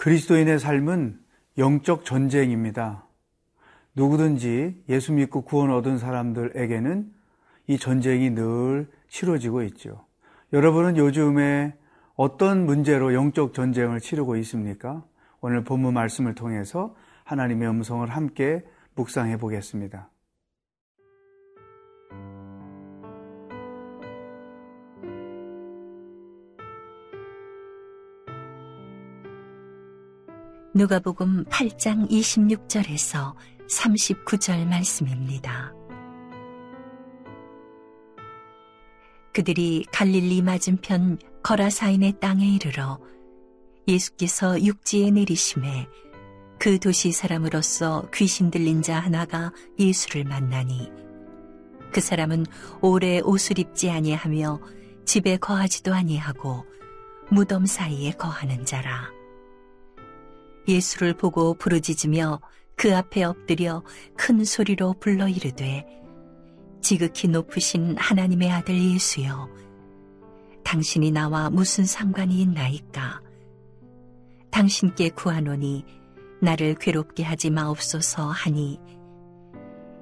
그리스도인의 삶은 영적 전쟁입니다. 누구든지 예수 믿고 구원 얻은 사람들에게는 이 전쟁이 늘 치러지고 있죠. 여러분은 요즘에 어떤 문제로 영적 전쟁을 치르고 있습니까? 오늘 본문 말씀을 통해서 하나님의 음성을 함께 묵상해 보겠습니다. 누가복음 8장 26절에서 39절 말씀입니다. 그들이 갈릴리 맞은편 거라사인의 땅에 이르러 예수께서 육지에 내리심에 그 도시 사람으로서 귀신 들린 자 하나가 예수를 만나니 그 사람은 오래 옷을 입지 아니하며 집에 거하지도 아니하고 무덤 사이에 거하는 자라. 예수를 보고 부르짖으며 그 앞에 엎드려 큰 소리로 불러 이르되 지극히 높으신 하나님의 아들 예수여 당신이 나와 무슨 상관이 있나이까 당신께 구하노니 나를 괴롭게 하지 마옵소서 하니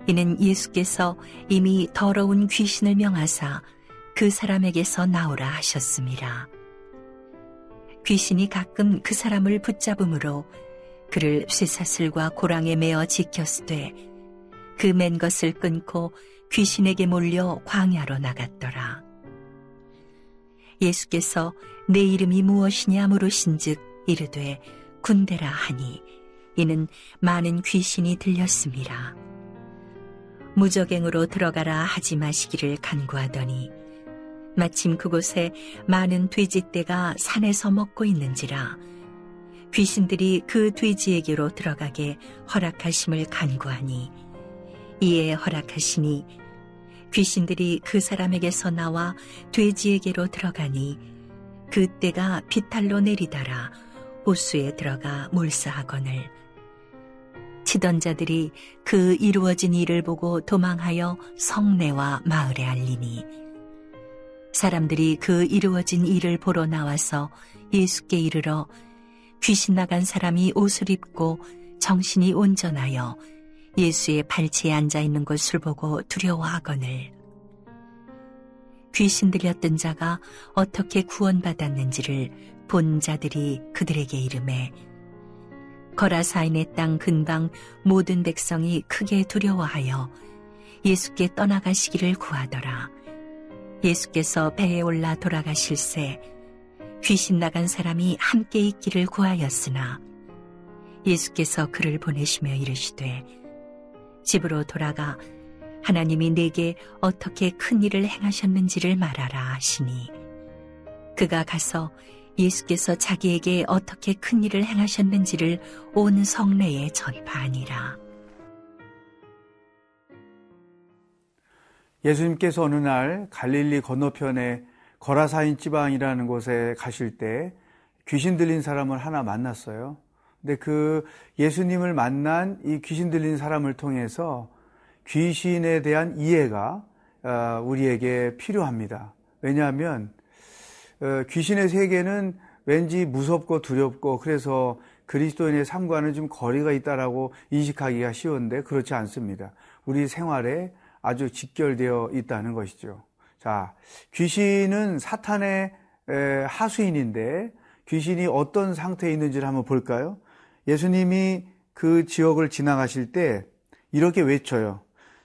이는 예수께서 이미 더러운 귀신을 명하사 그 사람에게서 나오라 하셨습니다. 귀신이 가끔 그 사람을 붙잡음으로 그를 쇠사슬과 고랑에 매어 지켰으되 그 맨 것을 끊고 귀신에게 몰려 광야로 나갔더라. 예수께서 내 이름이 무엇이냐 물으신즉 이르되 군대라 하니 이는 많은 귀신이 들렸습니다. 무적행으로 들어가라 하지 마시기를 간구하더니 마침 그곳에 많은 돼지떼가 산에서 먹고 있는지라 귀신들이 그 돼지에게로 들어가게 허락하심을 간구하니 이에 허락하시니 귀신들이 그 사람에게서 나와 돼지에게로 들어가니 그때가 비탈로 내리다라 호수에 들어가 몰사하거늘. 치던 자들이 그 이루어진 일을 보고 도망하여 성내와 마을에 알리니 사람들이 그 이루어진 일을 보러 나와서 예수께 이르러 귀신 나간 사람이 옷을 입고 정신이 온전하여 예수의 발치에 앉아 있는 것을 보고 두려워하거늘 귀신 들렸던 자가 어떻게 구원받았는지를 본 자들이 그들에게 이름해 거라사인의 땅 근방 모든 백성이 크게 두려워하여 예수께 떠나가시기를 구하더라. 예수께서 배에 올라 돌아가실새 귀신 나간 사람이 함께 있기를 구하였으나 예수께서 그를 보내시며 이르시되 집으로 돌아가 하나님이 내게 어떻게 큰 일을 행하셨는지를 말하라 하시니 그가 가서 예수께서 자기에게 어떻게 큰 일을 행하셨는지를 온 성내에 전파하니라. 예수님께서 어느 날 갈릴리 건너편에 거라사인 지방이라는 곳에 가실 때 귀신 들린 사람을 하나 만났어요. 근데 그 예수님을 만난 이 귀신 들린 사람을 통해서 귀신에 대한 이해가 어, 우리에게 필요합니다. 왜냐하면 어, 귀신의 세계는 왠지 무섭고 두렵고 그래서 그리스도인의 삶과는 좀 거리가 있다라고 인식하기가 쉬운데 그렇지 않습니다. 우리 생활에 아주 직결되어 있다는 것이죠. 자, 귀신은 사탄의 하수인인데 귀신이 어떤 상태에 있는지를 한번 볼까요? 예수님이 그 지역을 지나가실 때 이렇게 외쳐요.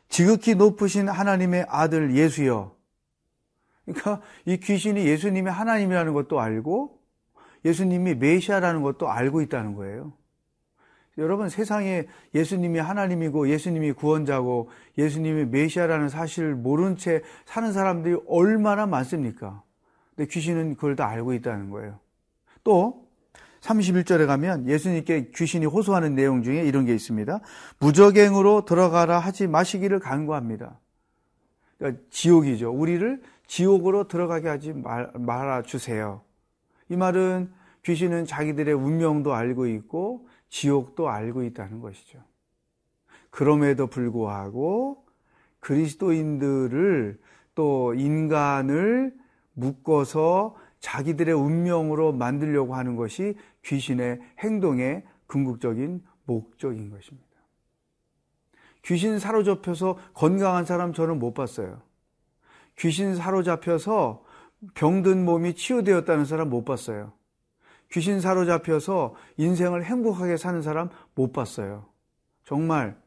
지극히 높으신 하나님의 아들 예수여. 그러니까 이 귀신이 예수님이 하나님이라는 것도 알고 예수님이 메시아라는 것도 알고 있다는 거예요. 여러분 세상에 예수님이 하나님이고 예수님이 구원자고 예수님이 메시아라는 사실을 모른 채 사는 사람들이 얼마나 많습니까? 근데 귀신은 그걸 다 알고 있다는 거예요. 또 31절에 가면 예수님께 귀신이 호소하는 내용 중에 이런 게 있습니다. 무적행으로 들어가라 하지 마시기를 간구합니다. 그러니까 지옥이죠. 우리를 지옥으로 들어가게 하지 말아 주세요. 이 말은 귀신은 자기들의 운명도 알고 있고 지옥도 알고 있다는 것이죠. 그럼에도 불구하고 그리스도인들을 또 인간을 묶어서 자기들의 운명으로 만들려고 하는 것이 귀신의 행동의 궁극적인 목적인 것입니다. 귀신 사로잡혀서 건강한 사람 저는 못 봤어요. 귀신 사로잡혀서 병든 몸이 치유되었다는 사람 못 봤어요. 귀신 사로잡혀서 인생을 행복하게 사는 사람 못 봤어요. 정말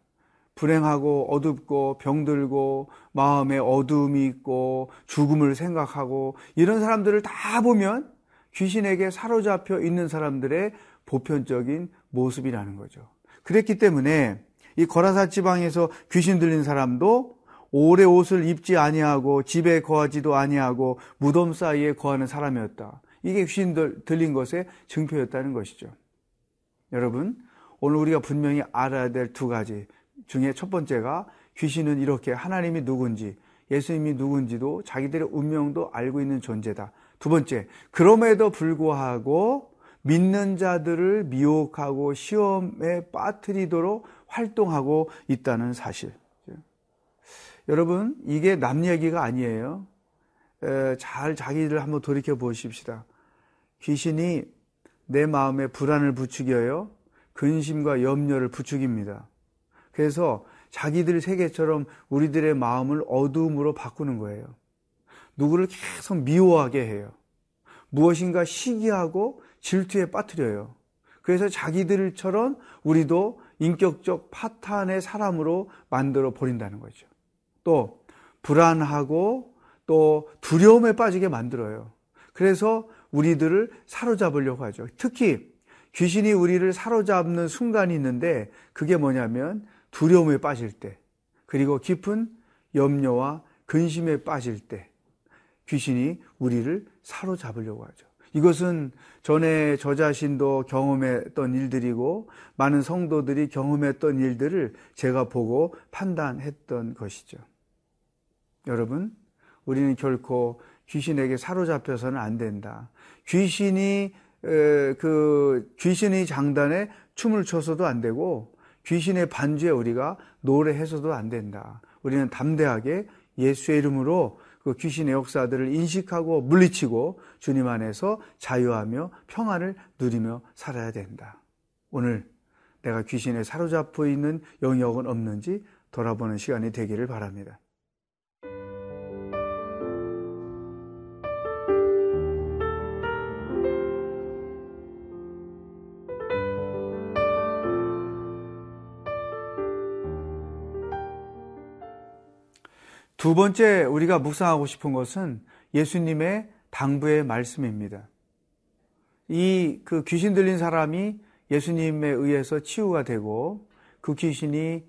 불행하고 어둡고 병들고 마음에 어둠이 있고 죽음을 생각하고 이런 사람들을 다 보면 귀신에게 사로잡혀 있는 사람들의 보편적인 모습이라는 거죠. 그랬기 때문에 이 거라사 지방에서 귀신 들린 사람도 오래 옷을 입지 아니하고 집에 거하지도 아니하고 무덤 사이에 거하는 사람이었다. 이게 귀신 들린 것의 증표였다는 것이죠. 여러분, 오늘 우리가 분명히 알아야 될 두 가지 중에 첫 번째가 귀신은 이렇게 하나님이 누군지 예수님이 누군지도 자기들의 운명도 알고 있는 존재다. 두 번째, 그럼에도 불구하고 믿는 자들을 미혹하고 시험에 빠뜨리도록 활동하고 있다는 사실. 여러분, 이게 남 얘기가 아니에요. 잘 자기를 한번 돌이켜 보십시다. 귀신이 내 마음에 불안을 부추겨요. 근심과 염려를 부추깁니다. 그래서 자기들 세계처럼 우리들의 마음을 어두움으로 바꾸는 거예요. 누구를 계속 미워하게 해요. 무엇인가 시기하고 질투에 빠뜨려요. 그래서 자기들처럼 우리도 인격적 파탄의 사람으로 만들어 버린다는 거죠. 또 불안하고 또 두려움에 빠지게 만들어요. 그래서 우리들을 사로잡으려고 하죠. 특히 귀신이 우리를 사로잡는 순간이 있는데 그게 뭐냐면 두려움에 빠질 때 그리고 깊은 염려와 근심에 빠질 때 귀신이 우리를 사로잡으려고 하죠. 이것은 전에 저 자신도 경험했던 일들이고 많은 성도들이 경험했던 일들을 제가 보고 판단했던 것이죠. 여러분, 우리는 결코 귀신에게 사로잡혀서는 안 된다. 귀신이 그 귀신의 장단에 춤을 춰서도 안 되고 귀신의 반주에 우리가 노래해서도 안 된다. 우리는 담대하게 예수의 이름으로 그 귀신의 역사들을 인식하고 물리치고 주님 안에서 자유하며 평안을 누리며 살아야 된다. 오늘 내가 귀신에 사로잡혀 있는 영역은 없는지 돌아보는 시간이 되기를 바랍니다. 두 번째 우리가 묵상하고 싶은 것은 예수님의 당부의 말씀입니다. 이 그 귀신 들린 사람이 예수님에 의해서 치유가 되고 그 귀신이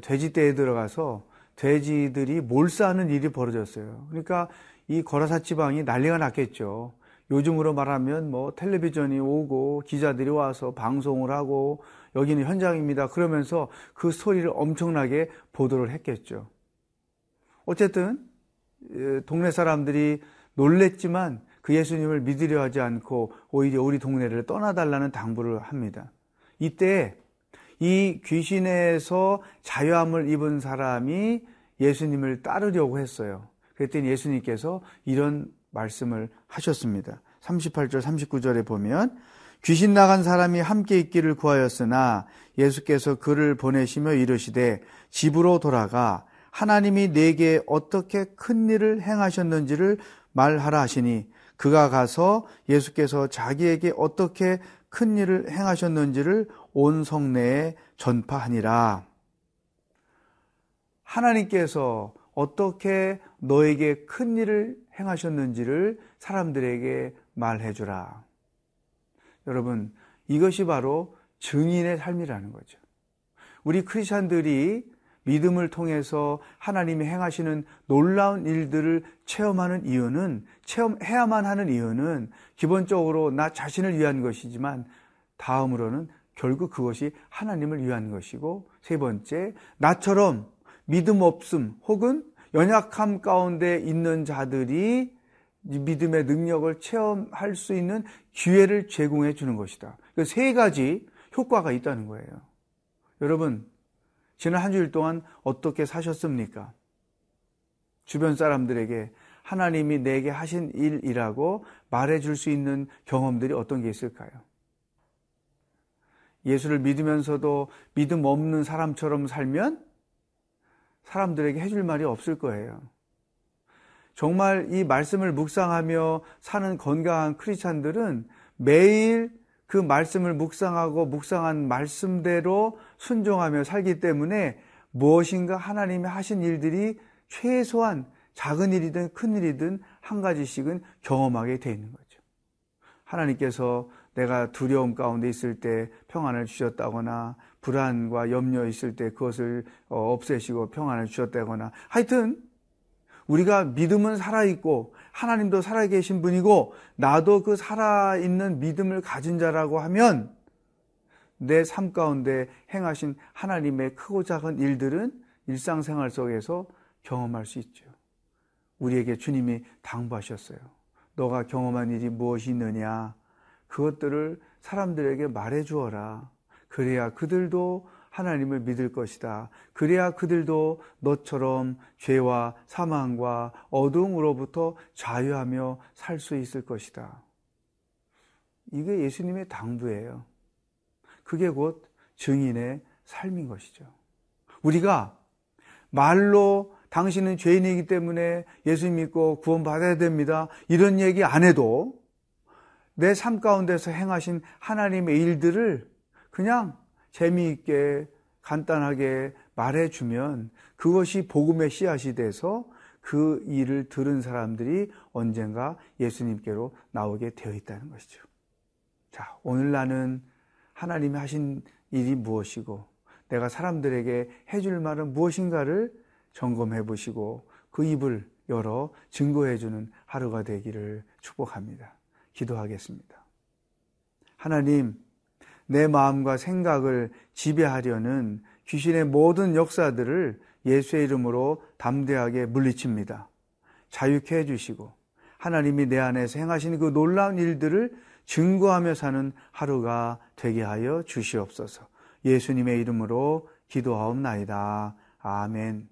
돼지떼에 들어가서 돼지들이 몰사하는 일이 벌어졌어요. 그러니까 이 거라사 지방이 난리가 났겠죠. 요즘으로 말하면 뭐 텔레비전이 오고 기자들이 와서 방송을 하고 여기는 현장입니다. 그러면서 그 스토리를 엄청나게 보도를 했겠죠. 어쨌든 동네 사람들이 놀랬지만 그 예수님을 믿으려 하지 않고 오히려 우리 동네를 떠나달라는 당부를 합니다. 이때 이 귀신에서 자유함을 입은 사람이 예수님을 따르려고 했어요. 그랬더니 예수님께서 이런 말씀을 하셨습니다. 38절, 39절에 보면 귀신 나간 사람이 함께 있기를 구하였으나 예수께서 그를 보내시며 이르시되 집으로 돌아가 하나님이 내게 어떻게 큰 일을 행하셨는지를 말하라 하시니 그가 가서 예수께서 자기에게 어떻게 큰 일을 행하셨는지를 온 성내에 전파하니라. 하나님께서 어떻게 너에게 큰 일을 행하셨는지를 사람들에게 말해주라. 여러분, 이것이 바로 증인의 삶이라는 거죠. 우리 크리스천들이 믿음을 통해서 하나님이 행하시는 놀라운 일들을 체험하는 이유는 체험해야만 하는 이유는 기본적으로 나 자신을 위한 것이지만 다음으로는 결국 그것이 하나님을 위한 것이고 세 번째 나처럼 믿음 없음 혹은 연약함 가운데 있는 자들이 믿음의 능력을 체험할 수 있는 기회를 제공해 주는 것이다. 그 세 가지 효과가 있다는 거예요. 여러분, 지난 한 주일 동안 어떻게 사셨습니까? 주변 사람들에게 하나님이 내게 하신 일이라고 말해줄 수 있는 경험들이 어떤 게 있을까요? 예수를 믿으면서도 믿음 없는 사람처럼 살면 사람들에게 해줄 말이 없을 거예요. 정말 이 말씀을 묵상하며 사는 건강한 크리스찬들은 매일 그 말씀을 묵상하고 묵상한 말씀대로 순종하며 살기 때문에 무엇인가 하나님이 하신 일들이 최소한 작은 일이든 큰 일이든 한 가지씩은 경험하게 돼 있는 거죠. 하나님께서 내가 두려움 가운데 있을 때 평안을 주셨다거나 불안과 염려 있을 때 그것을 어, 없애시고 평안을 주셨다거나 하여튼 우리가 믿음은 살아있고 하나님도 살아계신 분이고 나도 그 살아있는 믿음을 가진 자라고 하면 내 삶 가운데 행하신 하나님의 크고 작은 일들은 일상생활 속에서 경험할 수 있죠. 우리에게 주님이 당부하셨어요. 너가 경험한 일이 무엇이 있느냐? 그것들을 사람들에게 말해 주어라. 그래야 그들도 하나님을 믿을 것이다. 그래야 그들도 너처럼 죄와 사망과 어둠으로부터 자유하며 살 수 있을 것이다. 이게 예수님의 당부예요. 그게 곧 증인의 삶인 것이죠. 우리가 말로 당신은 죄인이기 때문에 예수 믿고 구원받아야 됩니다. 이런 얘기 안 해도 내 삶 가운데서 행하신 하나님의 일들을 그냥 재미있게 간단하게 말해주면 그것이 복음의 씨앗이 돼서 그 일을 들은 사람들이 언젠가 예수님께로 나오게 되어 있다는 것이죠. 자, 오늘 나는 하나님이 하신 일이 무엇이고 내가 사람들에게 해줄 말은 무엇인가를 점검해 보시고 그 입을 열어 증거해 주는 하루가 되기를 축복합니다. 기도하겠습니다. 하나님, 내 마음과 생각을 지배하려는 귀신의 모든 역사들을 예수의 이름으로 담대하게 물리칩니다. 자유케 해주시고 하나님이 내 안에서 행하신 그 놀라운 일들을 증거하며 사는 하루가 되게 하여 주시옵소서. 예수님의 이름으로 기도하옵나이다. 아멘.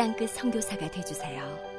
땅끝 성교사가 되주세요